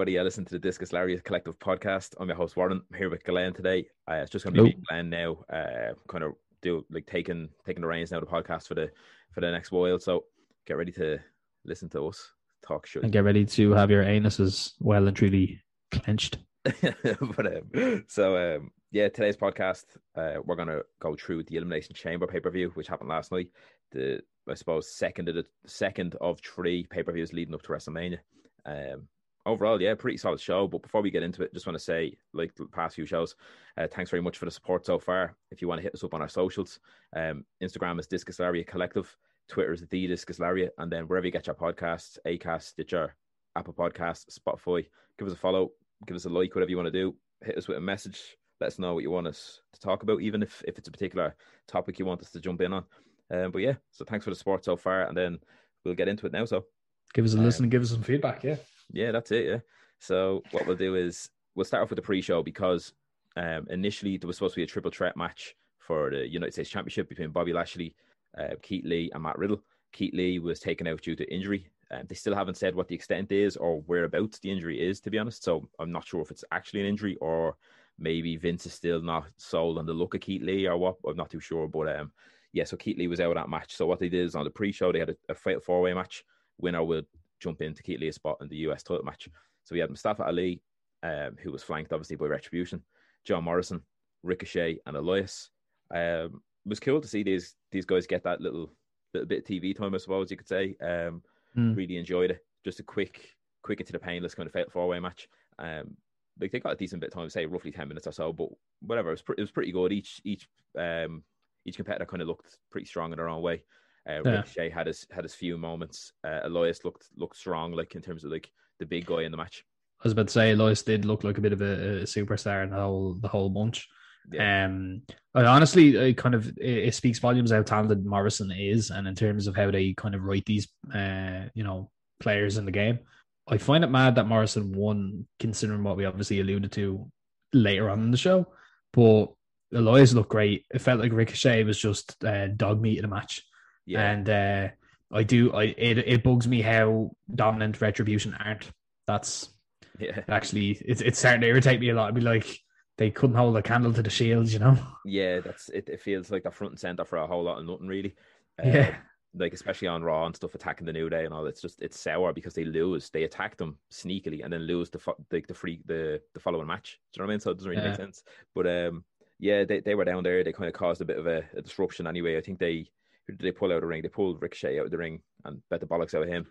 Everybody. I listen to the Discus Lariat Collective podcast. I'm your host Warren. I'm here with Glenn today. Uh, it's just going to be me, Glenn now. Uh, kind of do like taking taking the reins now the podcast for the for the next while. So get ready to listen to us talk shit and get ready to have your anuses well and truly clenched. but um, so um, yeah, today's podcast uh, we're gonna go through the Elimination Chamber pay per view, which happened last night. The I suppose second of the second of three pay per views leading up to WrestleMania. Um, overall, yeah, pretty solid show. But before we get into it, just want to say, like the past few shows, uh, thanks very much for the support so far. If you want to hit us up on our socials, um, Instagram is Discus Lariat Collective, Twitter is the Discus Lariat, and then wherever you get your podcasts, Acast, Stitcher, Apple Podcasts, Spotify, give us a follow, give us a like, whatever you want to do. Hit us with a message. Let us know what you want us to talk about, even if, if it's a particular topic you want us to jump in on. Um, but yeah, so thanks for the support so far, and then we'll get into it now. So give us a listen, um, give us some feedback. Yeah. Yeah, that's it. Yeah. So what we'll do is we'll start off with the pre-show because um, initially there was supposed to be a triple threat match for the United States Championship between Bobby Lashley, uh, Keith Lee, and Matt Riddle. Keith Lee was taken out due to injury. Um, they still haven't said what the extent is or whereabouts the injury is, to be honest. So I'm not sure if it's actually an injury or maybe Vince is still not sold on the look of Keith Lee or what. I'm not too sure. But um, yeah, so Keith Lee was out of that match. So what they did is on the pre-show they had a, a fatal four-way match. Winner would jump in to Keith Lee's spot in the US title match. So we had Mustafa Ali, um, who was flanked obviously by Retribution, John Morrison, Ricochet, and Elias. Um, it was cool to see these these guys get that little little bit of TV time, I suppose you could say. Um, mm. Really enjoyed it. Just a quick, quick into the painless kind of four way match. Um, like they got a decent bit of time, say roughly ten minutes or so, but whatever. It was, pre- it was pretty good. Each each um each competitor kind of looked pretty strong in their own way. Uh, yeah. Ricochet had his had his few moments. Uh, Elias looked looked strong, like in terms of like the big guy in the match. I was about to say Elias did look like a bit of a, a superstar in the whole the whole bunch. Yeah. Um, I honestly, it kind of it, it, speaks volumes how talented Morrison is, and in terms of how they kind of write these, uh, you know, players in the game. I find it mad that Morrison won, considering what we obviously alluded to later on in the show. But Elias looked great. It felt like Ricochet was just uh, dog meat in a match. Yeah. And uh, I do. I it it bugs me how dominant retribution aren't. That's yeah. Actually, it's it's starting to irritate me a lot. I'd be like, they couldn't hold a candle to the shields, you know? Yeah, that's it. It feels like the front and center for a whole lot of nothing, really. Uh, yeah. Like especially on Raw and stuff, attacking the New Day and all. It's just it's sour because they lose. They attack them sneakily and then lose the the the free the the following match. Do you know what I mean? So it doesn't really yeah. make sense. But um, yeah, they they were down there. They kind of caused a bit of a, a disruption anyway. I think they who did they pull out of the ring? They pulled Ricochet out of the ring and bet the bollocks out of him.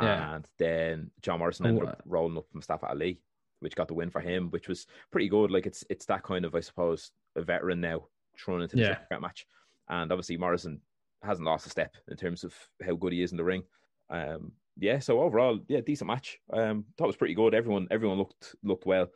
Yeah. And then John Morrison ended oh, up rolling up Mustafa Ali, which got the win for him, which was pretty good. Like it's it's that kind of, I suppose, a veteran now thrown into the yeah. match. And obviously Morrison hasn't lost a step in terms of how good he is in the ring. Um, yeah, so overall, yeah, decent match. Um, thought it was pretty good. Everyone everyone looked looked well,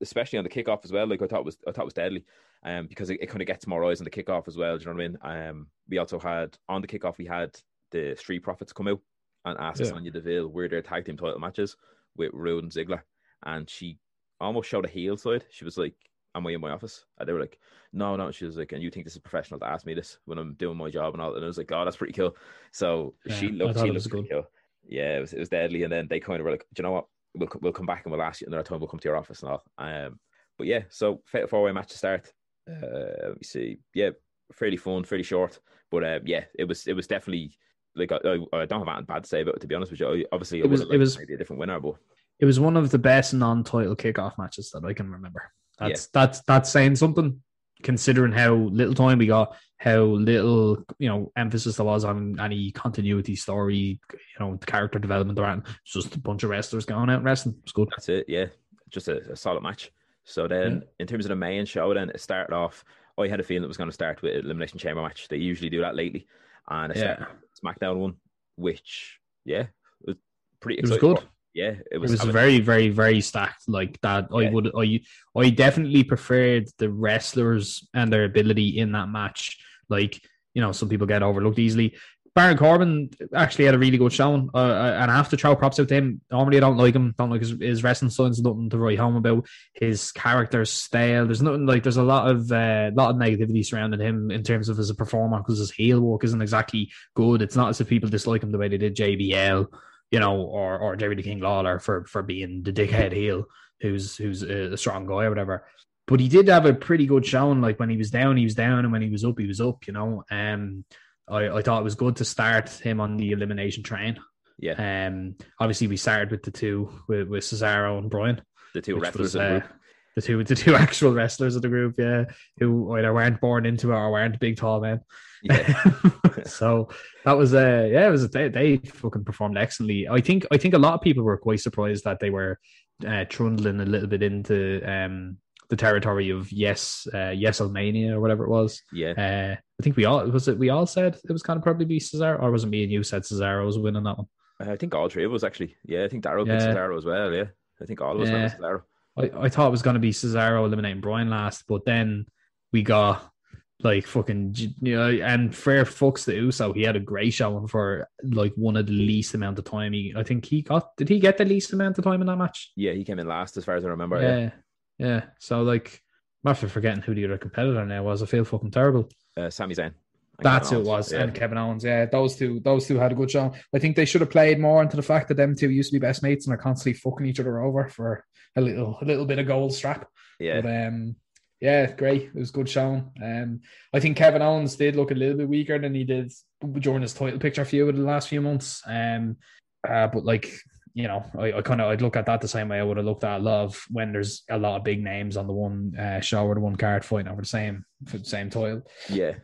especially on the kickoff as well. Like I thought was I thought was deadly. Um, because it, it kind of gets more eyes on the kickoff as well. Do you know what I mean? Um, we also had on the kickoff we had the Street Profits come out and ask yeah. Sonya Deville where their tag team title matches with Roode and Ziggler, and she almost showed a heel side. She was like, "Am I in my office?" And they were like, "No, no." She was like, "And you think this is professional to ask me this when I'm doing my job and all?" And I was like, "Oh, that's pretty cool." So yeah, she looked, she looked pretty cool. Yeah, it was, it was deadly. And then they kind of were like, "Do you know what? We'll we'll come back and we'll ask you another time. We'll come to your office and all." Um, but yeah, so fatal four way match to start. Uh, let me see. Yeah, fairly fun, fairly short, but uh, yeah, it was it was definitely like I, I, don't have anything bad to say about it. To be honest with you, obviously it was it was maybe a different winner, but it was one of the best non-title kickoff matches that I can remember. That's yeah. that's that's saying something. considering how little time we got, how little you know emphasis there was on any continuity story, you know, character development around. It's just a bunch of wrestlers going out and wrestling. It's good. That's it. Yeah, just a, a solid match. So then, yeah. in terms of the main show, then it started off. I had a feeling it was going to start with elimination chamber match. They usually do that lately, and yeah. SmackDown one, which yeah, was pretty. It was good. Yeah, it was. It was very, very, very stacked. Like that, yeah. I would, I, I definitely preferred the wrestlers and their ability in that match. Like you know, some people get overlooked easily. Baron Corbin actually had a really good showing, uh, uh, and I have to throw props out to him. Normally, I don't like him, don't like his, his wrestling style's nothing to write home about. His character style, there's nothing like there's a lot of uh, lot of negativity surrounding him in terms of as a performer because his heel work isn't exactly good. It's not as if people dislike him the way they did JBL you know, or or Jerry the King Lawler for for being the dickhead heel who's who's a, strong guy or whatever. But he did have a pretty good showing. Like when he was down, he was down, and when he was up, he was up. You know, um, I I thought it was good to start him on the elimination train. Yeah. Um, obviously we started with the two with, with Cesaro and Bryan. The two wrestlers was, uh, the two the two actual wrestlers of the group, yeah, who either weren't born into it or weren't big tall men. Yeah. so that was uh yeah, it was they, they fucking performed excellently. I think I think a lot of people were quite surprised that they were uh, trundling a little bit into um the territory of yes uh yes Almania or whatever it was. Yeah. Uh, I think we all was it we all said it was kind of probably be Cesaro or was it me and you said Cesaro was winning that one? I think all three of us actually. Yeah, I think Daryl yeah. picked Cesaro as well. Yeah, I think all of us yeah. went Cesaro. I, I thought it was going to be Cesaro eliminating Bryan last, but then we got like fucking you know, and fair fucks the Uso. He had a great showing for like one of the least amount of time. He, I think he got. Did he get the least amount of time in that match? Yeah, he came in last, as far as I remember. Yeah, yeah. Yeah. So like, I'm after forgetting who the other competitor now was. I feel fucking terrible. Uh, Sami Zayn. That's who it was, yeah. and Kevin Owens. Yeah, those two, those two had a good show. I think they should have played more into the fact that them two used to be best mates and are constantly fucking each other over for a little, a little bit of gold strap. Yeah, but, um, yeah, great. It was good showing. Um, I think Kevin Owens did look a little bit weaker than he did during his title picture feud in the last few months. Um, uh, but like you know, I, I kind of I'd look at that the same way I would have looked at Love when there's a lot of big names on the one uh, show or the one card fighting over the same for the same title. Yeah,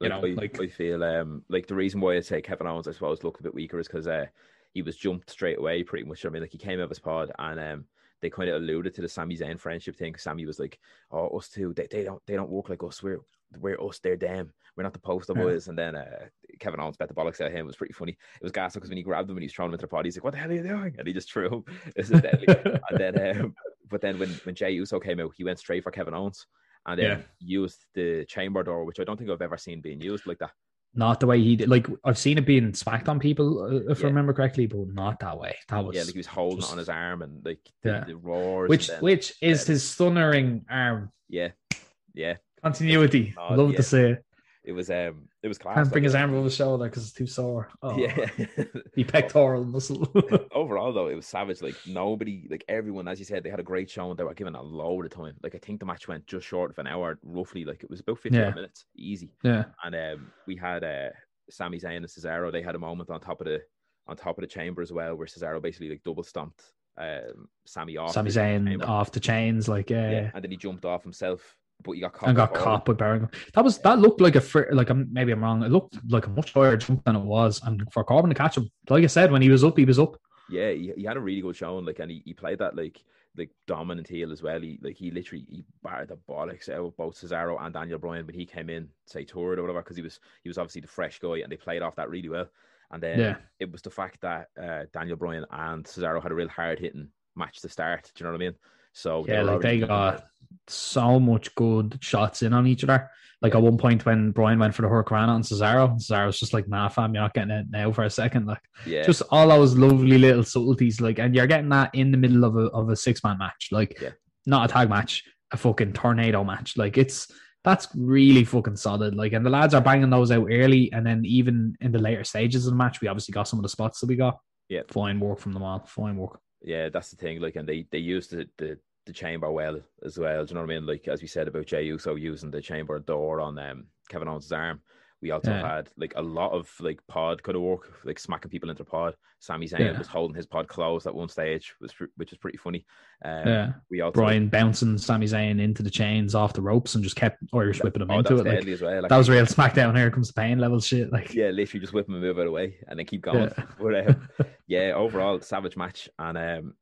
you know, I, like I feel um like the reason why I say Kevin Owens I suppose looked a bit weaker is because uh he was jumped straight away pretty much. I mean, like he came out of his pod and um they kind of alluded to the Sami Zayn friendship thing. Sami was like, "Oh, us two, they, they don't they don't work like us. We're we're us, they're them. We're not the poster boys." Yeah. And then uh, Kevin Owens bet the bollocks out of him. It was pretty funny. It was gas because when he grabbed him and he's throwing him into the pod, he's like, "What the hell are you doing?" And he just threw him. This is deadly. and then, um, but then when when Jey Uso came out, he went straight for Kevin Owens and then yeah. used the chamber door, which I don't think I've ever seen being used like that. Not the way he did. Like I've seen it being smacked on people, uh, if yeah. I remember correctly, but not that way. That was yeah, like he was holding just, on his arm and like the, yeah. the roars, which then, which is his thundering arm. Yeah, yeah. Continuity. Love yeah. to say it it was um it was class. Can't bring his arm over his shoulder because it's too sore. Oh, yeah, the pectoral muscle. Overall, though, it was savage. Like nobody, like everyone, as you said, they had a great show and they were given a load of time. Like I think the match went just short of an hour, roughly. Like it was about fifteen yeah. minutes, easy. Yeah. And um, we had uh, Sami Zayn and Cesaro. They had a moment on top of the on top of the chamber as well, where Cesaro basically like double stomped um, Sami off. Sami Zayn off the chains, like yeah. yeah. And then he jumped off himself but you got caught. And got caught by Baron. That was that looked like a fr- like a, maybe I'm wrong. It looked like a much higher jump than it was, and for Corbin to catch him, like I said, when he was up, he was up. Yeah, he, he had a really good showing, like, and he, he played that like like dominant heel as well. He like he literally he barred the bollocks out of both Cesaro and Daniel Bryan when he came in, say toured or whatever, because he was he was obviously the fresh guy, and they played off that really well. And then yeah. it was the fact that uh, Daniel Bryan and Cesaro had a real hard hitting match to start. Do you know what I mean? So yeah, they like they got so much good shots in on each other. Like at one point when Bryan went for the Hurricane on Cesaro, Cesaro's just like, nah, fam, you're not getting it now for a second. Like, yeah. just all those lovely little subtleties. Like, and you're getting that in the middle of a of a six man match. Like, yeah. not a tag match, a fucking tornado match. Like, it's that's really fucking solid. Like, and the lads are banging those out early, and then even in the later stages of the match, we obviously got some of the spots that we got. Yeah, fine work from them all. Fine work. Yeah, that's the thing. Like, and they they used the the the chamber well as well. Do you know what I mean? Like as we said about Jey Uso using the chamber door on um, Kevin Owens' arm. We also Yeah. had like a lot of like pod kind of work, like smacking people into pod. Sami Zayn Yeah. was holding his pod closed at one stage, was which was pretty funny. Um, Yeah. we also Bryan bouncing Sami Zayn into the chains off the ropes and just kept Irish whipping him oh, into it. Like, as well. Like, that was real SmackDown. Here comes the pain level shit. Like, yeah, literally just whip him and move out of the way and then keep going. Yeah. But um, yeah, overall savage match and um,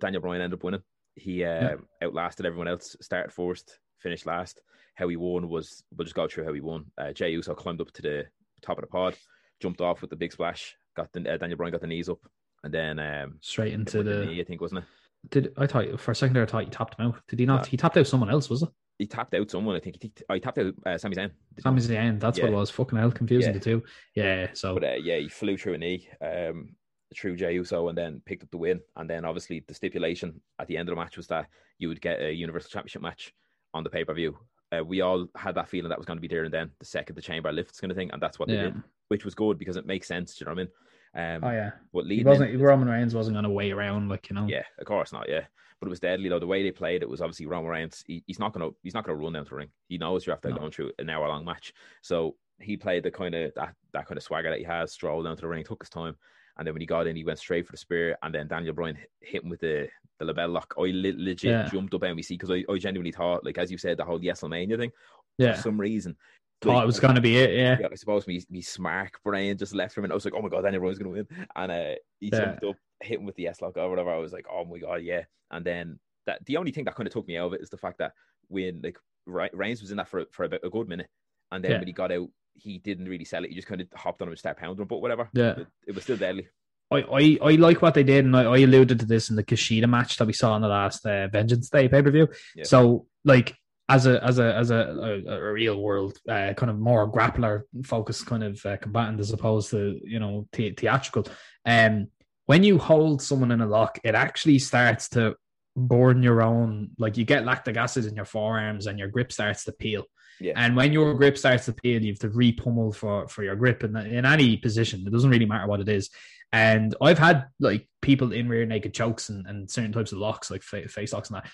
Daniel Bryan ended up winning. He uh, Yeah. outlasted everyone else. Started first, finished last. How he won was we'll just go through how he won. Uh, Jey Uso climbed up to the top of the pod, jumped off with the big splash. Got the uh, Daniel Bryan got the knees up, and then um, straight into with the. knee, I think wasn't it? Did I thought for a second there? I thought he tapped him out. Did he not? No. He tapped out someone else, was it? He tapped out someone. I think he, oh, he tapped out uh, Sami Zayn. Sami Zayn. That's what it was. Fucking hell, confusing Yeah. the two. Yeah. So But uh, yeah, he flew through a knee, um, through Jey Uso, and then picked up the win. And then obviously the stipulation at the end of the match was that you would get a Universal Championship match on the pay per view. Uh, we all had that feeling that was going to be there and then the second the chamber lifts kind of thing, and that's what they yeah. did, which was good because it makes sense. Do you know what I mean? Um, Oh yeah. But He wasn't. in- Roman Reigns wasn't going to wait around like you know. yeah, of course not. Yeah, but it was deadly though. The way they played it was obviously Roman Reigns. He, he's not gonna he's not gonna run down to the ring. He knows you're after No. going through an hour long match. So he played the kind of that that kind of swagger that he has. Strolled down to the ring, took his time, and then when he got in, he went straight for the spear. And then Daniel Bryan hit- him with the the LeBell Lock. I le- legit Yeah. jumped up see because I, I genuinely thought, like as you said, the whole Yeselmania thing. Yeah. For some reason, Thought like, it was going to be it. Yeah. yeah, I suppose me, me smart brain just left him, and I was like, "Oh my god, Daniel Bryan's gonna win!" And uh, he Yeah. jumped up, hit him with the S lock or whatever. I was like, "Oh my god, yeah!" And then that the only thing that kind of took me out of it is the fact that when like Re- Reigns was in that for for about a good minute, and then Yeah. when he got out, he didn't really sell it. He just kind of hopped on him and started pounding him, but whatever. Yeah. It, it was still deadly. I, I, I like what they did, and I, I alluded to this in the Kushida match that we saw in the last uh, Vengeance Day pay per view. Yeah. So, like as a as a as a, a, a real world uh, kind of more grappler focused kind of uh, combatant as opposed to you know the, theatrical. Um, when you hold someone in a lock, it actually starts to burn your own. Like you get lactic acid in your forearms, and your grip starts to peel. Yeah. And when your grip starts to peel, you have to re-pummel for for your grip, and in any position, it doesn't really matter what it is. And I've had like people in rear naked chokes and, and certain types of locks, like fa- face locks and that.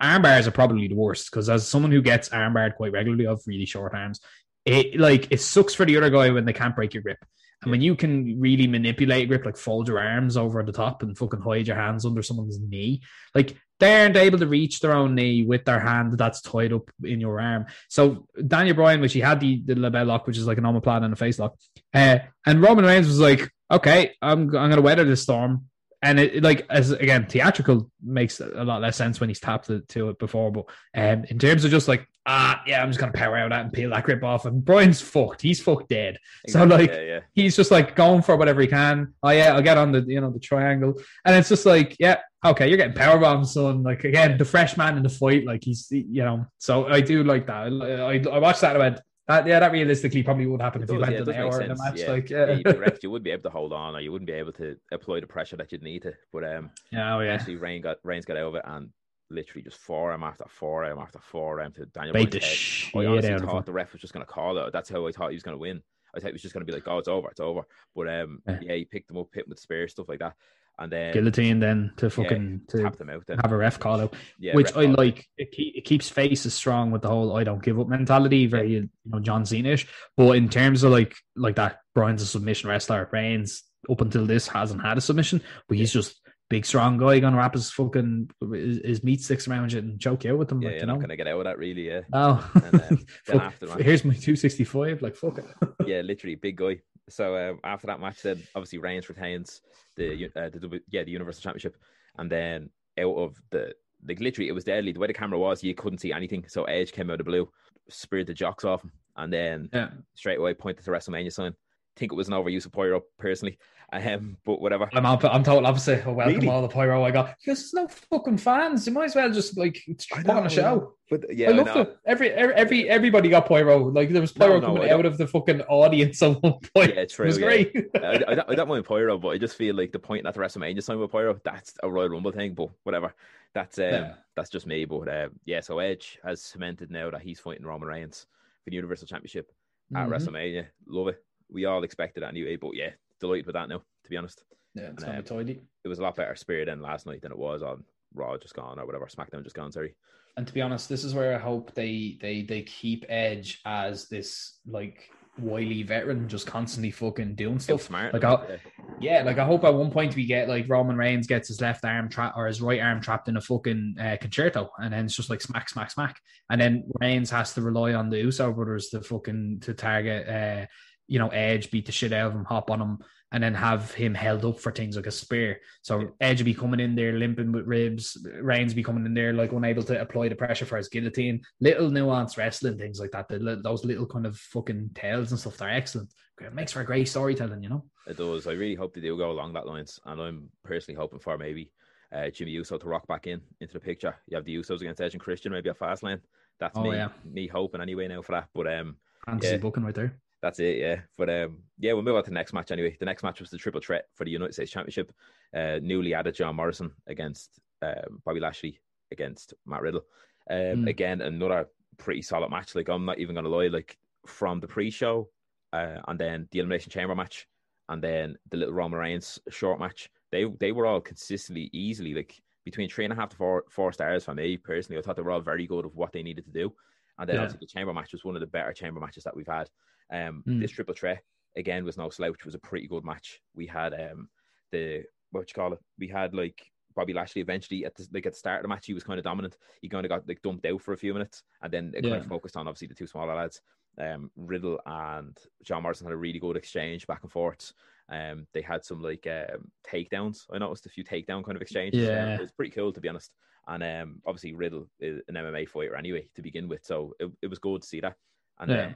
Arm bars are probably the worst because as someone who gets arm barred quite regularly, of really short arms, it like it sucks for the other guy when they can't break your grip. And when you can really manipulate grip, like fold your arms over the top and fucking hide your hands under someone's knee, like they aren't able to reach their own knee with their hand that's tied up in your arm. So Daniel Bryan, which he had the, the LeBell Lock, which is like an omoplata and a face lock, uh, and Roman Reigns was like, "Okay, I'm I'm gonna weather this storm." And it, it, like as again, theatrical makes a lot less sense when he's tapped it, to it before. But um, in terms of just like ah, yeah, I'm just gonna power out that and peel that grip off. And Bryan's fucked. He's fucked dead. So, like, yeah, yeah. He's just like going for whatever he can. Oh yeah, I'll get on the you know the triangle, and it's just like yeah, okay, you're getting power bombs, son. Like again, the fresh man in the fight, like he's you know. So I do like that. I I watched that and went. That, yeah, that realistically probably would happen It if you went yeah, an does hour in a match. yeah. Like, Yeah, yeah, be. You wouldn't be able to hold on, or you wouldn't be able to apply the pressure that you'd need to. But um, yeah, oh yeah. Actually, Rain got Reigns got out of it and literally just four forearm after four forearm after four forearm to Daniel Bait the Bryan's head. shit I honestly thought the ref was just going to call it. That's how I thought he was going to win. I thought he was just going to be like, "Oh, it's over, it's over." But um, Yeah. yeah, he picked him up, hit him with spear stuff like that, and then Guillotine then to fucking to tapped him out. Then have a ref call out. yeah, which I like. It, keep, it keeps faces strong with the whole "I don't give up" mentality, very you know John Cena-ish. But in terms of like like that, Bryan's a submission wrestler. Reigns up until this hasn't had a submission, but he's just big strong guy gonna wrap his fucking his, his meat sticks around you and choke you out with them. Yeah, like, you're you not to get out of that, really. Yeah, Oh, And, um, then after here's my 265. Like fuck it. yeah, literally big guy. So um, after that match, then obviously Reigns retains the uh, the yeah the Universal Championship, and then out of the like literally it was deadly. The way the camera was, you couldn't see anything. So Edge came out of the blue, speared the jocks off him, and then Yeah. straight away pointed to WrestleMania sign. Think it was an overuse of pyro personally, um, but whatever. I'm op- I'm total opposite. Oh, welcome Really? all the pyro I got. Because there's no fucking fans. You might as well just like I put on a show. But yeah, I I loved it. Every, every every everybody got pyro. Like there was No, pyro no, coming out of the fucking audience at one point. Yeah, true. it was yeah. great. I, I, don't, I don't mind pyro, but I just feel like the point at the WrestleMania sign with pyro, that's a Royal Rumble thing. But whatever, that's um, Yeah. that's just me. But uh, yeah, so Edge has cemented now that he's fighting Roman Reigns for the Universal Championship at Mhm. WrestleMania. Love it. We all expected that anyway, but yeah, delighted with that now. To be honest, Yeah, it's be be tidy. it was a lot better spirit than last night than it was on Raw just gone or whatever, SmackDown just gone. Sorry. And to be honest, this is where I hope they they they keep Edge as this like wily veteran, just constantly fucking doing stuff. Smart, like, I, yeah, like I hope at one point we get like Roman Reigns gets his left arm trapped or his right arm trapped in a fucking uh, concerto, and then it's just like smack, smack, smack, and then Reigns has to rely on the Uso brothers to fucking to target, uh, you know, Edge, beat the shit out of him, hop on him, and then have him held up for things like a spear. So yeah. Edge will be coming in there limping with ribs, Reigns be coming in there like unable to apply the pressure for his guillotine. Little nuanced wrestling things like that. The, those little kind of fucking tales and stuff. They're excellent. It makes for a great storytelling, you know. It does. I really hope they do go along that lines, and I'm personally hoping for maybe uh, Jimmy Uso to rock back in into the picture. You have the Usos against Edge and Christian, maybe a Fastlane. That's oh, me, yeah. me hoping anyway now for that. But um, fantasy yeah. booking right there that's it, yeah. But um, yeah, we'll move on to the next match anyway. The next match was the triple threat for the United States Championship. Uh, newly added John Morrison against um, Bobby Lashley against Matt Riddle. Um, mm. Again, another pretty solid match. Like I'm not even gonna lie. Like from the pre-show, uh, and then the Elimination Chamber match, and then the little Roman Reigns short match. They they were all consistently easily like between three and a half to four four stars for me personally. I thought they were all very good of what they needed to do. And then yeah. obviously the chamber match was one of the better chamber matches that we've had. Um, mm. This triple threat again was no slouch. Was a pretty good match. We had um, the what you call it? We had like Bobby Lashley eventually at the like at the start of the match he was kind of dominant. He kind of got like dumped out for a few minutes, and then it yeah. kind of focused on obviously the two smaller lads. Um, Riddle and John Morrison had a really good exchange back and forth. Um, they had some like um, takedowns. I noticed a few takedown kind of exchanges. Yeah, it was pretty cool to be honest. And um, obviously Riddle is an MMA fighter anyway to begin with, so it, it was good to see that. And yeah.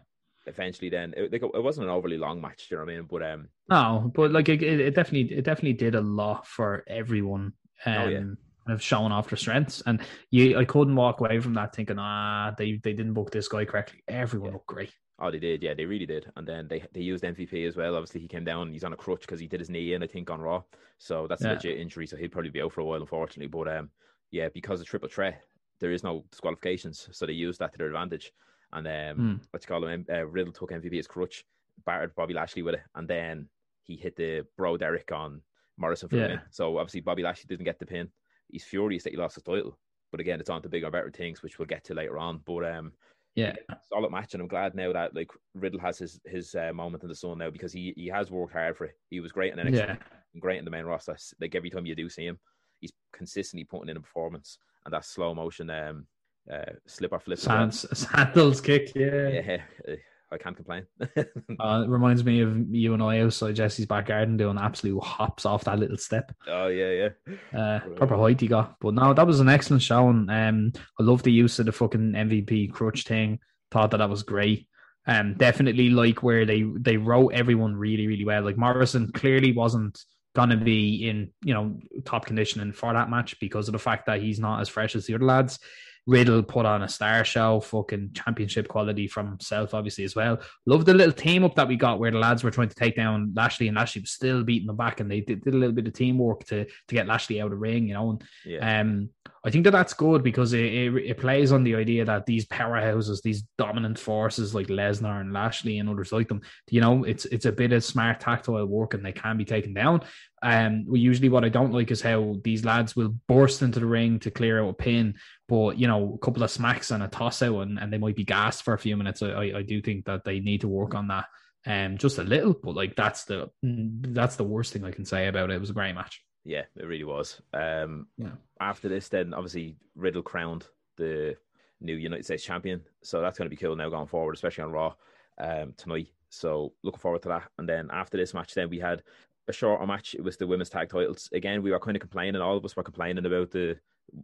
Eventually then it, it wasn't an overly long match, you know what I mean? But um No, but like it, it definitely it definitely did a lot for everyone. Um oh, yeah. Um, kind of showing off their strengths. And you I couldn't walk away from that thinking, ah, they, they didn't book this guy correctly. Everyone yeah. looked great. Oh, they did, yeah, they really did. And then they they used MVP as well. Obviously, he came down. He's on a crutch because he did his knee in, I think, on Raw. So that's yeah. a legit injury. So he'd probably be out for a while, unfortunately. But um, yeah, because of triple threat, there is no disqualifications, so they used that to their advantage. And um, mm. what you call him, uh, Riddle took MVP as crutch, battered Bobby Lashley with it, and then he hit the Bro Derek on Morrison for yeah. the win. So obviously Bobby Lashley didn't get the pin. He's furious that he lost his title, but again, it's on to bigger and better things, which we'll get to later on. But um, yeah, solid match, and I'm glad now that like Riddle has his his uh, moment in the sun now because he he has worked hard for it. He was great in NXT, yeah. great in the main roster. Like every time you do see him, he's consistently putting in a performance, and that slow motion um uh, slipper flip. Sands, sandals kick, yeah. Yeah, I can't complain. uh, it reminds me of you and I outside Jesse's back garden doing absolute hops off that little step. Oh yeah, yeah. Uh, proper height he got. But no, that was an excellent showing. Um, I love the use of the fucking MVP crutch thing. Thought that that was great. Um, definitely like where they they wrote everyone really really well. Like Morrison clearly wasn't gonna be in you know top conditioning for that match because of the fact that he's not as fresh as the other lads. Riddle put on a star show, fucking championship quality from himself, obviously, as well. Love the little team up that we got where the lads were trying to take down Lashley and Lashley was still beating them back and they did, did a little bit of teamwork to to get Lashley out of the ring, you know. And yeah. um, I think that that's good because it, it, it, plays on the idea that these powerhouses, these dominant forces like Lesnar and Lashley and others like them, you know, it's it's a bit of smart tactile work and they can be taken down. Um, we usually what I don't like is how these lads will burst into the ring to clear out a pin, but you know, a couple of smacks and a toss out, and, and they might be gassed for a few minutes. I, I do think that they need to work on that, um, just a little. But like that's the that's the worst thing I can say about it. It was a great match. Yeah, it really was. Um, yeah. After this, then obviously Riddle crowned the new United States champion, so that's going to be cool now going forward, especially on Raw um, tonight. So looking forward to that. And then after this match, then we had a shorter match. It was the women's tag titles. Again, we were kind of complaining. All of us were complaining about the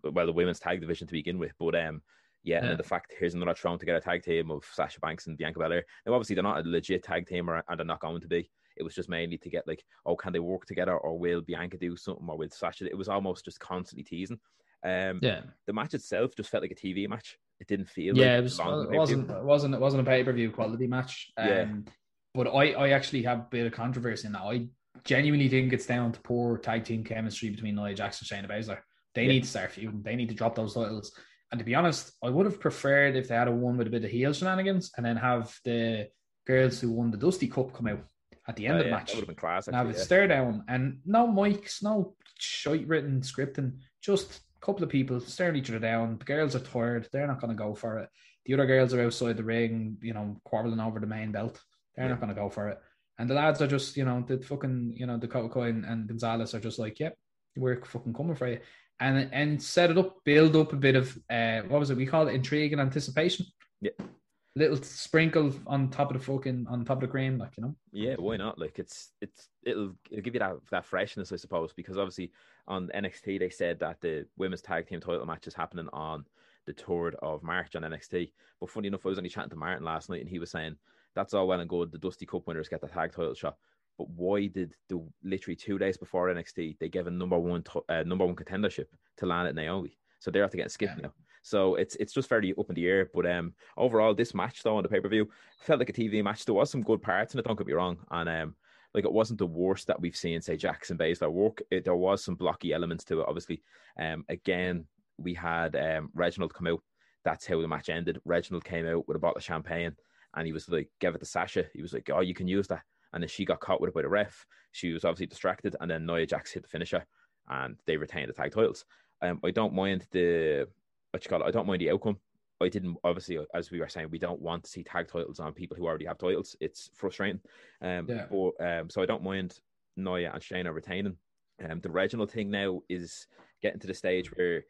well, the women's tag division to begin with. But um, yeah, yeah. and the fact here's another thrown together tag team of Sasha Banks and Bianca Belair. Now, obviously, they're not a legit tag team, or, and they're not going to be. It was just mainly to get like, oh, can they work together, or will Bianca do something, or will Sasha? It was almost just constantly teasing. Um, yeah, the match itself just felt like a TV match. It didn't feel. Yeah, like it was. It wasn't. It wasn't. It wasn't a pay per view quality match. Um, yeah. But I, I actually have a bit of controversy in that. I genuinely think it's down to poor tag team chemistry between Nia Jackson and Shayna Baszler. They yeah. need to start feuding. They need to drop those titles. And to be honest, I would have preferred if they had a one with a bit of heel shenanigans and then have the girls who won the Dusty Cup come out at the end oh, of the yeah. match. That would have been class. Actually, and have yeah. stare down and no mics, no shite written scripting, just a couple of people staring each other down. The girls are tired. They're not going to go for it. The other girls are outside the ring, you know, quarreling over the main belt. They're yeah. not going to go for it. And the lads are just, you know, the fucking, you know, the Coco and, and Gonzalez are just like, yep, we're fucking coming for you. And and set it up, build up a bit of uh what was it? We call it intrigue and anticipation. Yeah. Little sprinkle on top of the fucking on top of the cream, like you know. Yeah, why not? Like it's it's it'll it'll give you that that freshness, I suppose, because obviously on NXT they said that the women's tag team title match is happening on the third of March on NXT. But funny enough, I was only chatting to Martin last night, and he was saying that's all well and good. The Dusty Cup winners get the tag title shot, but why did the literally two days before NXT they gave a number one uh, number one contendership to Lana and Naomi? So they're have to get skipped yeah. now. So it's it's just fairly up in the air. But um, overall, this match though on the pay per view felt like a TV match. There was some good parts in it. Don't get me wrong, and um, like it wasn't the worst that we've seen, say Jackson Baszler work. It, there was some blocky elements to it. Obviously, um, again we had um Reginald come out that's how the match ended. Reginald came out with a bottle of champagne and he was like, gave it to Sasha. He was like, oh, you can use that. And then she got caught with it by the ref. She was obviously distracted. And then Nia Jax hit the finisher and they retained the tag titles. Um, I don't mind the, what you call it, I don't mind the outcome. I didn't, obviously, as we were saying, we don't want to see tag titles on people who already have titles. It's frustrating. Um, yeah. but, um, so I don't mind Nia and Shayna retaining. Um, the Reginald thing now is getting to the stage where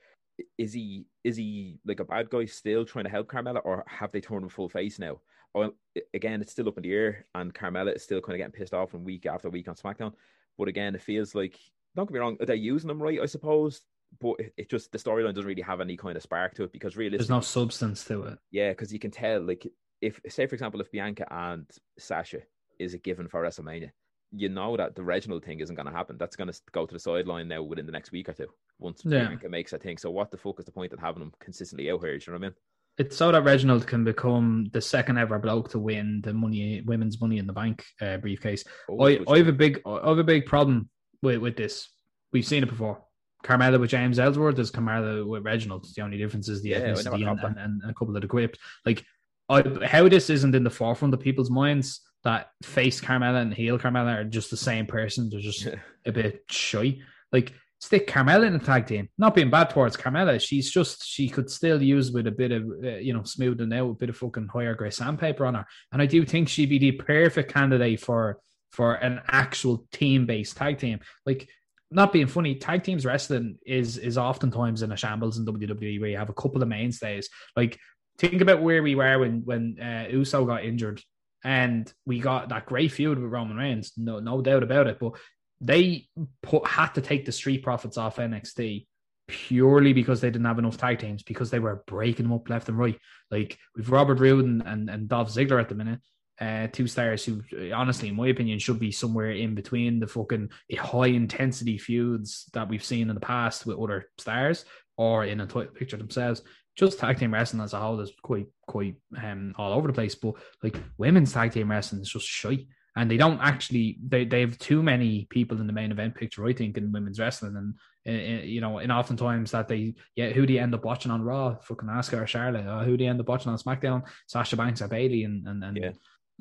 is he is he like a bad guy still trying to help Carmella, or have they turned him full face now? Well, again, it's still up in the air, and Carmella is still kind of getting pissed off from week after week on SmackDown. But again, it feels like don't get me wrong, are they're using them right, I suppose. But it, it just the storyline doesn't really have any kind of spark to it because really there's no substance to it. Yeah, because you can tell, like, if say for example, if Bianca and Sasha is a given for WrestleMania, you know that the Reginald thing isn't going to happen. That's going to go to the sideline now within the next week or two once yeah. Bianca makes a thing. So what the fuck is the point of having them consistently out here? Do you know what I mean? It's so that Reginald can become the second ever bloke to win the money, women's money in the bank uh, briefcase. Oh, I, I have a big, I have a big problem with, with this. We've seen it before. Carmella with James Ellsworth, there's Carmella with Reginald. The only difference is the yeah, ethnicity and, and, and, a couple of the quips. Like I, how this isn't in the forefront of people's minds that face Carmella and heel Carmella are just the same person. They're just a bit shy. Like stick Carmella in a tag team. Not being bad towards Carmella, she's just she could still use with a bit of uh, you know smoothing out, a bit of fucking higher grade sandpaper on her. And I do think she'd be the perfect candidate for for an actual team based tag team. Like not being funny, tag teams wrestling is is oftentimes in a shambles in WWE where you have a couple of mainstays. Like think about where we were when when uh, Uso got injured and we got that great feud with Roman Reigns, no no doubt about it. But they put had to take the Street Profits off NXT purely because they didn't have enough tag teams because they were breaking them up left and right. Like with Robert Roode and, and, and Dolph Ziggler at the minute, uh, two stars who, honestly, in my opinion, should be somewhere in between the fucking high intensity feuds that we've seen in the past with other stars or in a title picture themselves just tag team wrestling as a whole is quite quite um all over the place. But like women's tag team wrestling is just shy. And they don't actually they, they have too many people in the main event picture, I think, in women's wrestling. And uh, you know, and oftentimes that they yeah, who do you end up watching on Raw? Fucking Asuka or Charlotte? Uh, who do you end up watching on SmackDown? Sasha Banks or Bayley? And and, and yeah.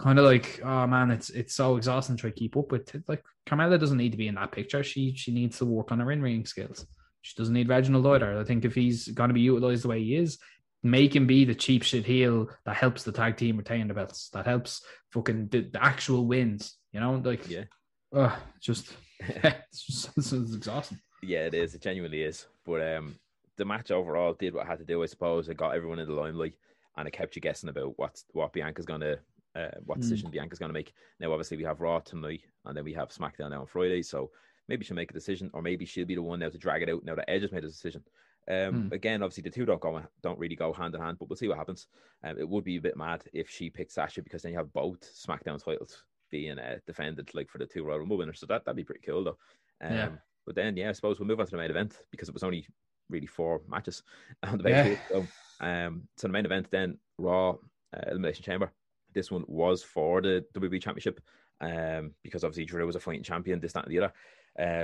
Kind of like, oh man, it's it's so exhausting to try to keep up with. Like Carmella doesn't need to be in that picture. She she needs to work on her in ring skills. She doesn't need Reginald either. I think if he's going to be utilized the way he is, make him be the cheap shit heel that helps the tag team retain the belts, that helps fucking the, the actual wins. You know, like yeah, uh, just it's just it's, it's exhausting. Yeah, it is. It genuinely is. But um, the match overall did what I had to do. I suppose it got everyone in the limelight, and it kept you guessing about what what Bianca's gonna. Uh, what hmm. decision mm. Bianca's going to make. Now, obviously, we have Raw tonight, and then we have SmackDown now on Friday. So maybe she'll make a decision, or maybe she'll be the one now to drag it out. Now that Edge has made a decision. Um, hmm. Again, obviously the two don't go don't really go hand in hand, but we'll see what happens. Um, it would be a bit mad if she picks Sasha because then you have both SmackDown titles being uh, defended like for the two Royal Rumble winners. So that that'd be pretty cool though. Um, yeah. But then yeah, I suppose we'll move on to the main event because it was only really four matches on the main yeah. So, um, so the main event then Raw uh, Elimination Chamber. This one was for the WWE Championship um, because obviously Drew was a fighting champion, this, that, and the other.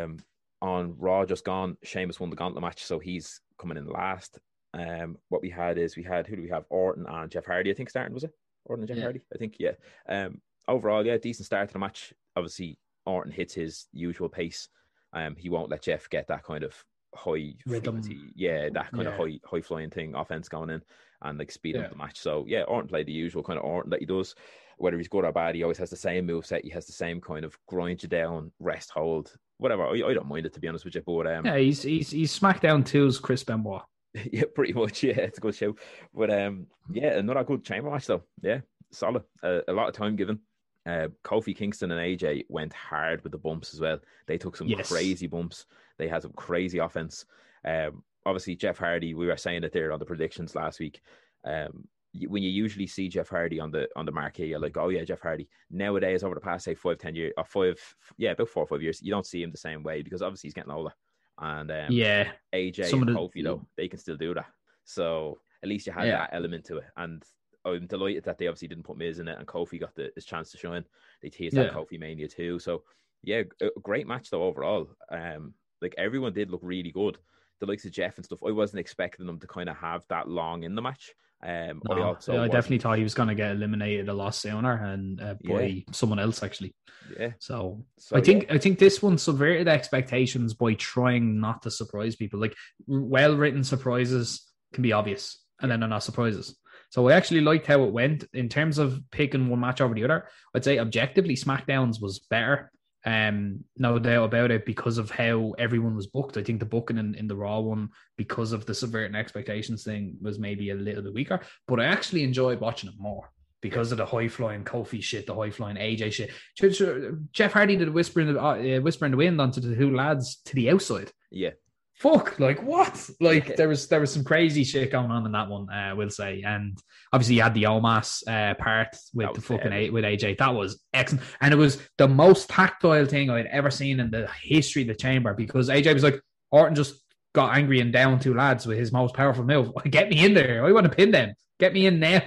Um, on Raw just gone, Sheamus won the gauntlet match, so he's coming in last. Um, what we had is we had who do we have? Orton and Jeff Hardy, I think starting was it? Orton and Jeff yeah. Hardy, I think, yeah. Um, overall, yeah, decent start to the match. Obviously, Orton hits his usual pace. Um, he won't let Jeff get that kind of high Rhythm. frequency, yeah, that kind Yeah. of high high flying thing, offense going in and like speed Yeah. up the match. So yeah, Orton played the usual kind of Orton that he does. Whether he's good or bad, he always has the same move set. He has the same kind of grind you down, rest hold, whatever. I, I don't mind it to be honest with you, but um, Yeah, he's he's he's SmackDown 2's Chris Benoit. yeah, pretty much. Yeah, it's a good show. But um, yeah, another good chamber match though. Yeah, solid. Uh, a lot of time given. Uh, Kofi Kingston and AJ went hard with the bumps as well. They took some Yes. crazy bumps. They had some crazy offense. Um, obviously Jeff Hardy. We were saying it there on the predictions last week. Um, when you usually see Jeff Hardy on the on the marquee, you're like, oh yeah, Jeff Hardy. Nowadays, over the past say five, ten years, or five, yeah, about four or five years, you don't see him the same way because obviously he's getting older. And um, Yeah, AJ Some and of the- Kofi though, they can still do that. So at least you had Yeah. that element to it. And I'm delighted that they obviously didn't put Miz in it and Kofi got the, his chance to shine. They teased that Yeah. Kofi Mania too. So yeah, a great match though overall. Um, like everyone did look really good. The likes of Jeff and stuff. I wasn't expecting them to kind of have that long in the match. Um, I no, also I definitely thought he was going to get eliminated a lot sooner and uh, by someone else actually. yeah. So, So, I think yeah. I think this one subverted expectations by trying not to surprise people. Like well written surprises can be obvious, and then they're not surprises. So I actually liked how it went in terms of picking one match over the other. I'd say objectively, SmackDowns was better. Um, no doubt about it because of how everyone was booked. I think the booking in, in the Raw one, because of the subverting expectations thing, was maybe a little bit weaker. But I actually enjoyed watching it more because of the high flying Kofi shit, the high flying AJ shit. Jeff Hardy did a whisper in the uh, whisper in the wind onto the two lads to the outside. yeah, Fuck, like what? Like there was there was some crazy shit going on in that one. Uh, we'll say, and obviously you had the Omos uh, part with the fucking. A with AJ. That was excellent, and it was the most tactile thing I'd ever seen in the history of the chamber because AJ was like Orton just got angry and down two lads with his most powerful move. Get me in there. I want to pin them. Get me in now.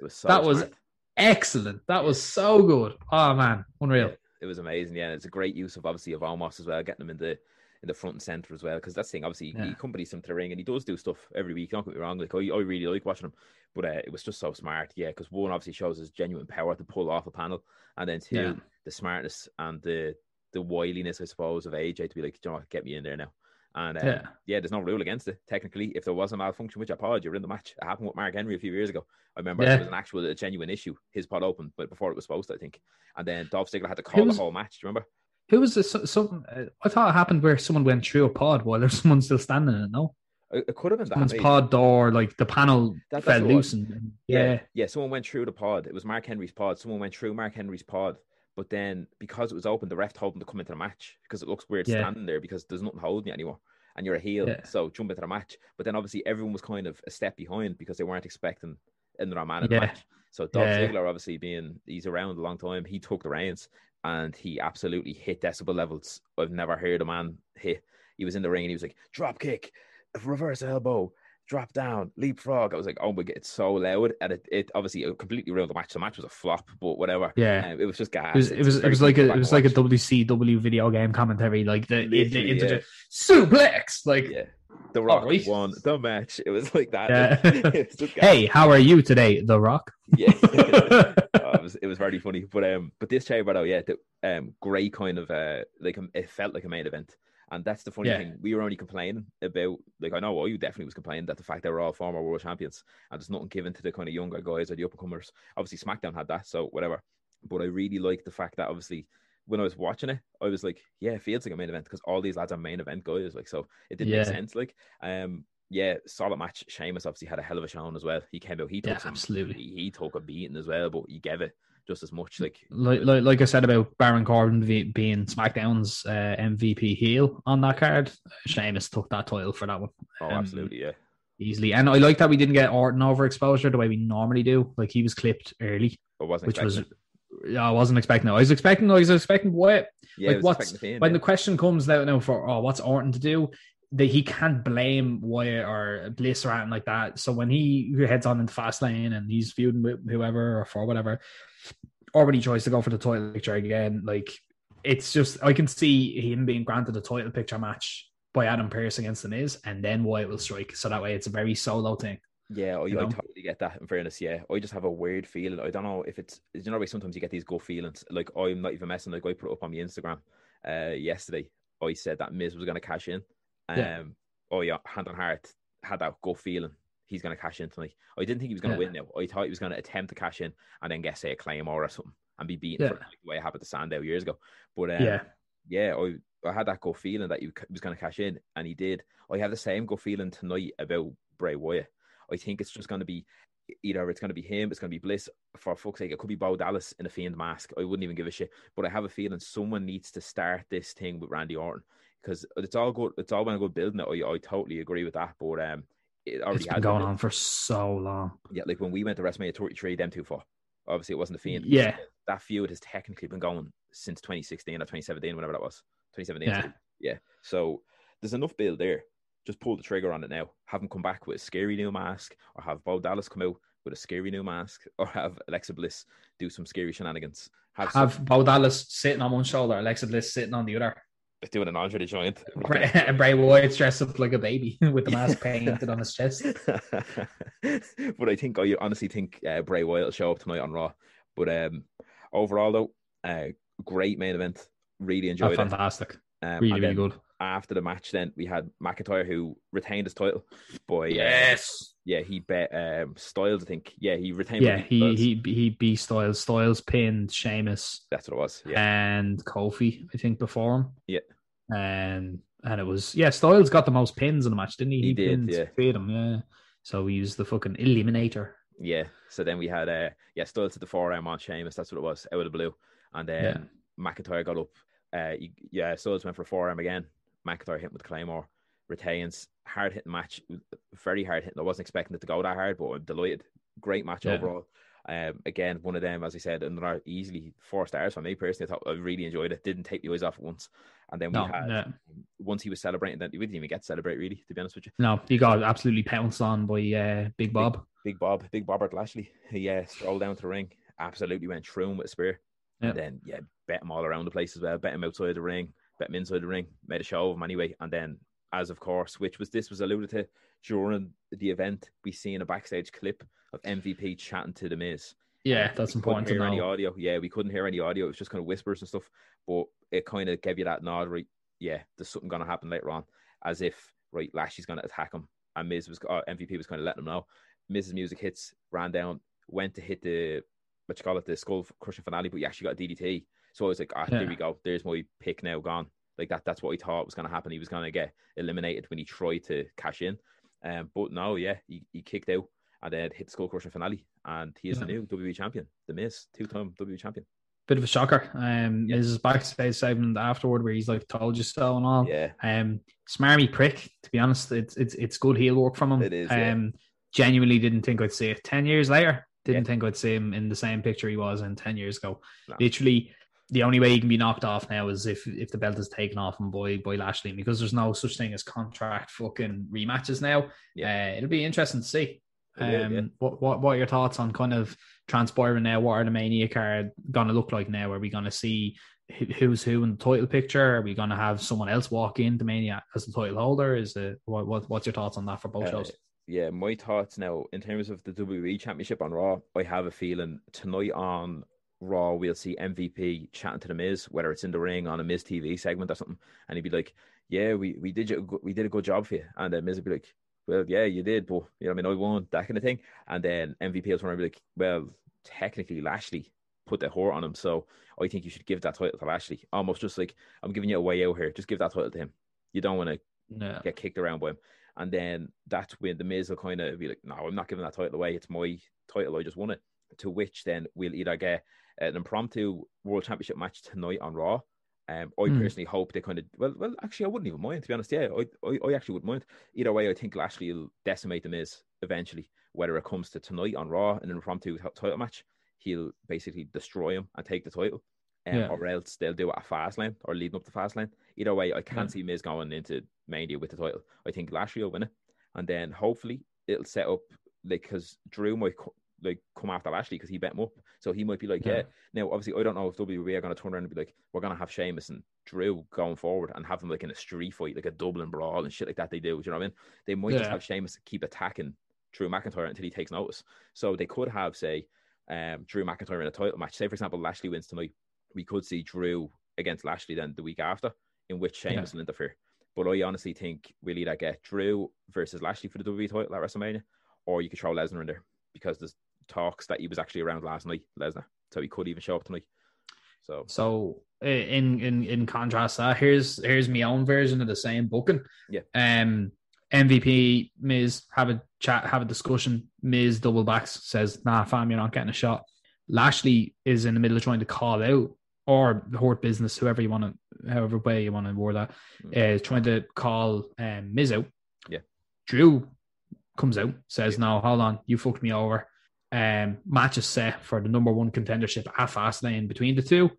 was so That was. Excellent. That was so good. Oh man, unreal. it was amazing. Yeah, and it's a great use of obviously of Omos as well, getting them in the in the front and center as well. Because that's the thing. Obviously, he Yeah. accompanies him to the ring, and he does do stuff every week. Don't get me wrong. Like I, I really like watching him, but uh, it was just so smart. Yeah, because one obviously shows his genuine power to pull off a panel, and then two, Yeah. the smartness and the the wiliness, I suppose, of AJ to be like, "Do you know what, get me in there now. And um, Yeah. yeah. there's no rule against it. Technically, if there was a malfunction, which I pod, you're in the match. It happened with Mark Henry a few years ago. I remember Yeah. it was an actual, a genuine issue. His pod opened, but before it was supposed to, I think. And then Dolph Ziggler had to call was- the whole match. Do you remember? Who was this? Some uh, I thought it happened where someone went through a pod while there's someone still standing in it. No, It, could have been that. someone's maybe. pod door, like the panel That- fell what it was. loose, and, Yeah, yeah, yeah. Someone went through the pod. It was Mark Henry's pod. Someone went through Mark Henry's pod, but then because it was open, the ref told him to come into the match because it looks weird Yeah. standing there because there's nothing holding you anymore, and you're a heel. Yeah. So jump into the match. But then obviously everyone was kind of a step behind because they weren't expecting another man in the match. So Dolph Yeah. Ziggler, obviously being he's around a long time, he took the reins and he absolutely hit decibel levels I've never heard a man hit. He was in the ring and he was like drop kick, reverse elbow, drop down, leapfrog. I was like, oh my god, it's so loud, and it, it obviously it completely ruined the match. The match was a flop, but whatever. yeah. Um, it was just gas. It was, it was, it was like a, it was like a WCW video game commentary, like the, the, into yeah. suplex, like, yeah. The Rock right. won the match. It was like that. Yeah. It was just hey, how are you today, The Rock? yeah. It was it was very funny. But um, but this chamber though, yeah, the, um, great kind of uh, like um, it felt like a main event, and that's the funny Yeah. thing. We were only complaining about like I know you definitely was complaining that the fact they were all former world champions and there's nothing given to the kind of younger guys or the up and comers. Obviously, SmackDown had that, so whatever. But I really like the fact that obviously when I was watching it, I was like, yeah, it feels like a main event because all these lads are main event guys. Like, so it did Yeah. make sense. Like, um, yeah, solid match. Sheamus obviously had a hell of a showing as well. He came out, he took Yeah, some, absolutely. he, he took a beating as well, but he gave it just as much. Like, Like, like, like I said about Baron Corbin being SmackDown's uh, MVP heel on that card, Sheamus took that title for that one oh, Um, absolutely, yeah, easily. And I like that we didn't get Orton overexposure the way we normally do. Like he was clipped early, which was expecting it. yeah, I wasn't expecting. That. I was expecting. I was expecting what? yeah, like, was what's- expecting the Fiend, when yeah. the question comes out now for oh, what's Orton to do? That he can't blame Wyatt or Bliss or anything like that. So when he heads on into Fastlane and he's feuding with whoever or for whatever, or when he tries to go for the title picture again, like it's just I can see him being granted a title picture match by Adam Pearce against the Miz, and then Wyatt will strike. So that way it's a very solo thing. Yeah, I, you I totally get that. In fairness, yeah, I just have a weird feeling. I don't know if it's you know sometimes you get these gut feelings. Like I'm not even messing. Like I put it up on my Instagram uh, yesterday. I said that Miz was going to cash in. Um, Yeah. oh yeah, hand on heart, had that gut feeling he's going to cash in tonight. I didn't think he was going to yeah. win now. I thought he was going to attempt to cash in and then get say a claymore or something and be beaten yeah. for like, the way it happened to Sandow years ago. But um, yeah, yeah, I, I had that gut feeling that he was going to cash in, and he did. I have the same gut feeling tonight about Bray Wyatt. I think it's just going to be either it's going to be him, it's going to be Bliss. For fuck's sake, it could be Bo Dallas in a fiend mask. I wouldn't even give a shit. But I have a feeling someone needs to start this thing with Randy Orton because it's all good. It's all been a good building it. I, I totally agree with that. But um, it already it's been going on for so long. Yeah, like when we went to WrestleMania 33, them two fought. Obviously, it wasn't the Fiend. Yeah, that feud has technically been going since 2016 or 2017, whatever that was. 2017. Yeah. yeah. So there's enough build there. Just pull the trigger on it now. Have them come back with a scary new mask, or have Bo Dallas come out with a scary new mask, or have Alexa Bliss do some scary shenanigans. Have, have some... Bo Dallas sitting on one shoulder, Alexa Bliss sitting on the other doing an Andre the Giant. and Bray Wyatt dressed up like a baby with the mask painted on his chest. but I think I honestly think uh, Bray Wyatt will show up tonight on Raw. But um, overall, though, uh, great main event. Really enjoyed oh, fantastic. it. Fantastic. Um, really, really good. After the match, then we had McIntyre who retained his title. Boy, yes, yeah, he bet um, Styles. I think, yeah, he retained. Yeah, he he he beat Styles. Styles pinned Sheamus. That's what it was. Yeah, and Kofi, I think, before him. Yeah, and and it was yeah. Styles got the most pins in the match, didn't he? He, he did. Pinned yeah, him. Yeah. So we used the fucking eliminator. Yeah. So then we had uh yeah Styles to the forearm on Sheamus. That's what it was out of the blue, and then yeah. McIntyre got up. Uh, yeah, Styles went for a forearm again. McIntyre hit with Claymore, retains. Hard hitting match, very hard hitting. I wasn't expecting it to go that hard, but I'm delighted. Great match yeah. overall. Um, again, one of them, as I said, another easily four stars for me personally. I thought I really enjoyed it. Didn't take the eyes off once. And then we no, had yeah. once he was celebrating, then we didn't even get to celebrate really, to be honest with you. No, he got absolutely pounced on by uh, Big Bob. Big, Big Bob, Big Bobbert Lashley. He uh, strolled down to the ring, absolutely went through him with a spear. Yep. And then yeah, bet him all around the place as well. Bet him outside the ring, bet him inside the ring, made a show of him anyway. And then as of course, which was this was alluded to during the event, we seen a backstage clip of MVP chatting to the Miz. Yeah, that's important to know. Any audio? Yeah, we couldn't hear any audio. It was just kind of whispers and stuff, but it kind of gave you that nod, right? Yeah, there's something going to happen later on, as if right Lashley's going to attack him, and Miz was uh, MVP was kind of letting him know. Miz's music hits, ran down, went to hit the what you call it, the skull crushing finale, but he actually got a DDT. So I was like, ah, yeah. there we go. There's my pick now gone. Like that, that's what he thought was going to happen. He was going to get eliminated when he tried to cash in. Um, but no, yeah, he, he kicked out and then hit the Skull Crusher finale, and he is yeah. the new WWE champion, the Miz, two-time WWE champion. Bit of a shocker. Um, yeah. his backstage segment afterward where he's like, "Told you so" and all. Yeah. Um, smarmy prick. To be honest, it's it's it's good heel work from him. It is. Um, yeah. genuinely didn't think I'd see it. Ten years later, didn't yeah. think I'd see him in the same picture he was in ten years ago. No. Literally, the only way he can be knocked off now is if if the belt is taken off him by by Lashley because there's no such thing as contract fucking rematches now. Yeah, uh, it'll be interesting to see. Um, yeah. what what what are your thoughts on kind of transpiring now? What are the Mania card going to look like now? Are we going to see who's who in the title picture? Are we going to have someone else walk into Mania as the title holder? Is it what, what what's your thoughts on that for both uh, shows? Yeah, my thoughts now in terms of the WWE Championship on Raw. I have a feeling tonight on Raw we'll see MVP chatting to the Miz, whether it's in the ring on a Miz TV segment or something, and he'd be like, "Yeah, we we did you, we did a good job for you," and then Miz would be like, well, yeah, you did, but you know, I mean, I won that kind of thing. And then MVP turn around and be like, well, technically, Lashley put the whore on him, so I think you should give that title to Lashley. Almost just like I'm giving you a way out here. Just give that title to him. You don't want to no. get kicked around by him. And then that's when the Miz will kind of be like, no, I'm not giving that title away. It's my title. I just won it. To which then we'll either get an impromptu World Championship match tonight on Raw, um, I mm. personally hope they kind of well, well, actually, I wouldn't even mind to be honest. Yeah, I, I, I, actually wouldn't mind. Either way, I think Lashley will decimate the Miz eventually. Whether it comes to tonight on Raw in an impromptu title match, he'll basically destroy him and take the title, um, yeah. or else they'll do it at Fastlane or leading up to Fastlane. Either way, I can't yeah. see Miz going into Mania with the title. I think Lashley will win it, and then hopefully it'll set up like because Drew might like come after Lashley because he bet him up. So he might be like, yeah. yeah. Now, obviously, I don't know if WWE are going to turn around and be like, we're going to have Sheamus and Drew going forward and have them like in a street fight, like a Dublin brawl and shit like that. They do. Do you know what I mean? They might yeah. just have Sheamus keep attacking Drew McIntyre until he takes notice. So they could have, say, um, Drew McIntyre in a title match. Say, for example, Lashley wins tonight. We could see Drew against Lashley then the week after, in which Sheamus yeah. will interfere. But I honestly think we'll either get Drew versus Lashley for the WWE title at WrestleMania, or you could throw Lesnar in there because there's talks that he was actually around last night, Lesnar, so he could even show up tonight. So, so in in in contrast, that here's here's my own version of the same booking. Yeah. Um, MVP Miz have a chat, have a discussion. Miz double backs says, "Nah, fam, you're not getting a shot." Lashley is in the middle of trying to call out or the Hurt Business, whoever you want to, however way you want to word that, mm. is trying to call um, Miz out. Yeah. Drew comes out, says, yeah. "No, hold on, you fucked me over." Um, match is set for the number one contendership at Fastlane between the two.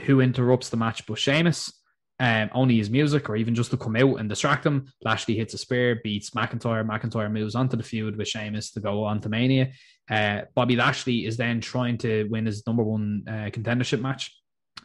Who interrupts the match but Sheamus? Um, only his music or even just to come out and distract him. Lashley hits a spear, beats McIntyre. McIntyre moves onto the feud with Sheamus to go on to Mania. Uh, Bobby Lashley is then trying to win his number one uh, contendership match,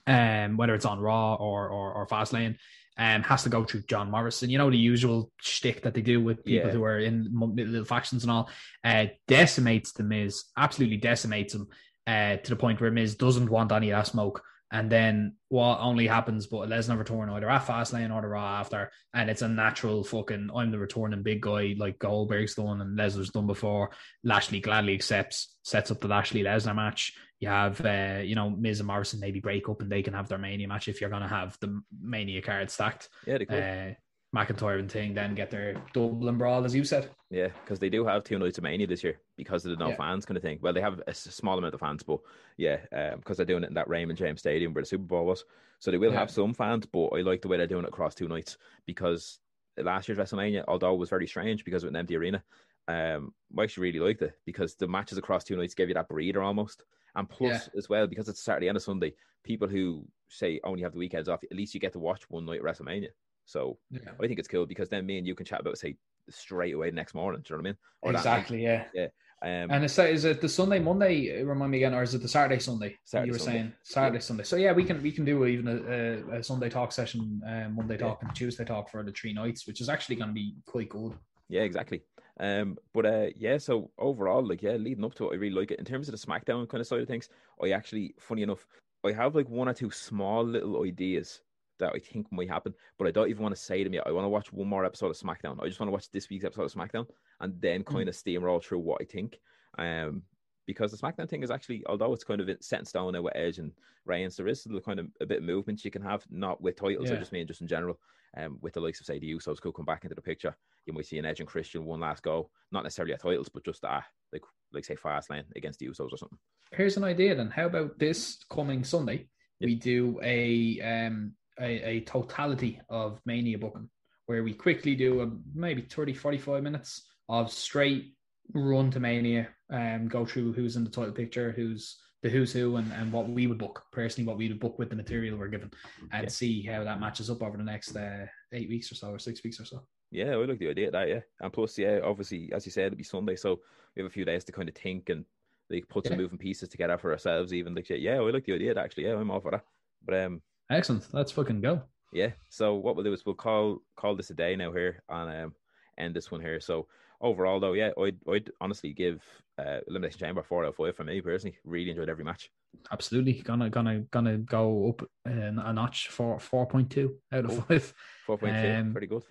um, whether it's on Raw or or, or Fastlane um, has to go through John Morrison. You know the usual shtick that they do with people yeah. who are in little factions and all. Uh, decimates the Miz, absolutely decimates him uh, to the point where Miz doesn't want any of that smoke. And then what only happens, but Lesnar return either at Fastlane or the Raw after, and it's a natural fucking I'm the returning big guy like Goldberg's done and Lesnar's done before. Lashley gladly accepts, sets up the Lashley Lesnar match. You have, uh, you know, Miz and Morrison maybe break up and they can have their Mania match if you're going to have the Mania card stacked. Yeah, they could. Uh, McIntyre and Thing then get their Dublin brawl, as you said. Yeah, because they do have two nights of Mania this year because of the no yeah. fans kind of thing. Well, they have a small amount of fans, but yeah, um, because they're doing it in that Raymond James Stadium where the Super Bowl was. So they will yeah. have some fans, but I like the way they're doing it across two nights because last year's WrestleMania, although it was very strange because of an empty arena, um, I actually really liked it because the matches across two nights gave you that breather almost. And plus, yeah. as well, because it's Saturday and a Sunday, people who say only have the weekends off, at least you get to watch one night WrestleMania. So yeah. I think it's cool because then me and you can chat about say straight away next morning. Do you know what I mean? Or exactly. Yeah. Yeah. Um, and is, is it the Sunday, Monday? Remind me again, or is it the Saturday, Sunday? Saturday, you were Sunday. saying Saturday, yeah. Sunday. So yeah, we can we can do even a, a, a Sunday talk session, uh, Monday talk, yeah. and Tuesday talk for the three nights, which is actually going to be quite good. Yeah, exactly. Um, but uh, yeah, so overall, like yeah, leading up to it, I really like it. In terms of the SmackDown kind of side of things, I actually, funny enough, I have like one or two small little ideas that I think might happen, but I don't even want to say them yet. I want to watch one more episode of SmackDown. I just want to watch this week's episode of SmackDown and then hmm. kind mm. of steamroll through what I think. Um, because the SmackDown thing is actually, although it's kind of set in stone now with Edge and Reigns, there is still kind of a bit of movement you can have, not with titles, yeah. I just mean just in general. Um, with the likes of say the Usos could come back into the picture. You might see an Edge and Christian one last go, not necessarily at titles, but just that, like like say Fastlane against the Usos or something. Here's an idea then. How about this coming Sunday? Yep. We do a um a, a totality of mania booking where we quickly do a, maybe 30 45 minutes of straight run to mania and um, go through who's in the title picture who's the who's who and, and what we would book personally what we would book with the material we're given and yeah. see how that matches up over the next uh, eight weeks or so or six weeks or so yeah i like the idea of that yeah and plus yeah obviously as you said it'll be sunday so we have a few days to kind of think and like put yeah. some moving pieces together for ourselves even like yeah i like the idea actually yeah i'm all for that but um Excellent. Let's fucking go. Yeah. So what we'll do is we'll call call this a day now here and um end this one here. So overall though, yeah, I'd I'd honestly give uh, Elimination Chamber four out of five for me personally. Really enjoyed every match. Absolutely, gonna gonna gonna go up a notch for four point two out of five. Four point two, um, pretty good.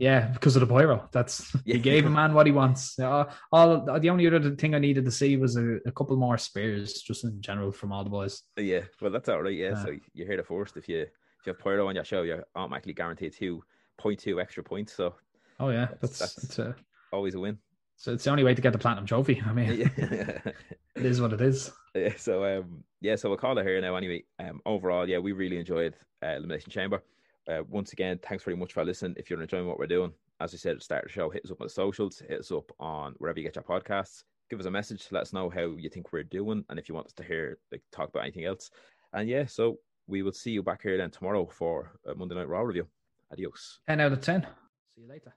Yeah, because of the pyro. That's yeah. he gave a man what he wants. Uh, all the only other thing I needed to see was a, a, couple more spears, just in general, from all the boys. Yeah, well, that's all right. Yeah, uh, so you hear the first. If you if you have pyro on your show, you're automatically guaranteed two point two extra points. So, oh yeah, that's that's, that's a, always a win. So it's the only way to get the platinum trophy. I mean, yeah. it is what it is. Yeah. So um, yeah. So we'll call it here now. Anyway, um, overall, yeah, we really enjoyed uh, Elimination Chamber. Uh, once again, thanks very much for listening. If you're enjoying what we're doing, as we said at the start of the show, hit us up on the socials, hit us up on wherever you get your podcasts. Give us a message, let us know how you think we're doing, and if you want us to hear like talk about anything else. And yeah, so we will see you back here then tomorrow for a Monday Night Raw review. Adios. 10 out of 10. See you later.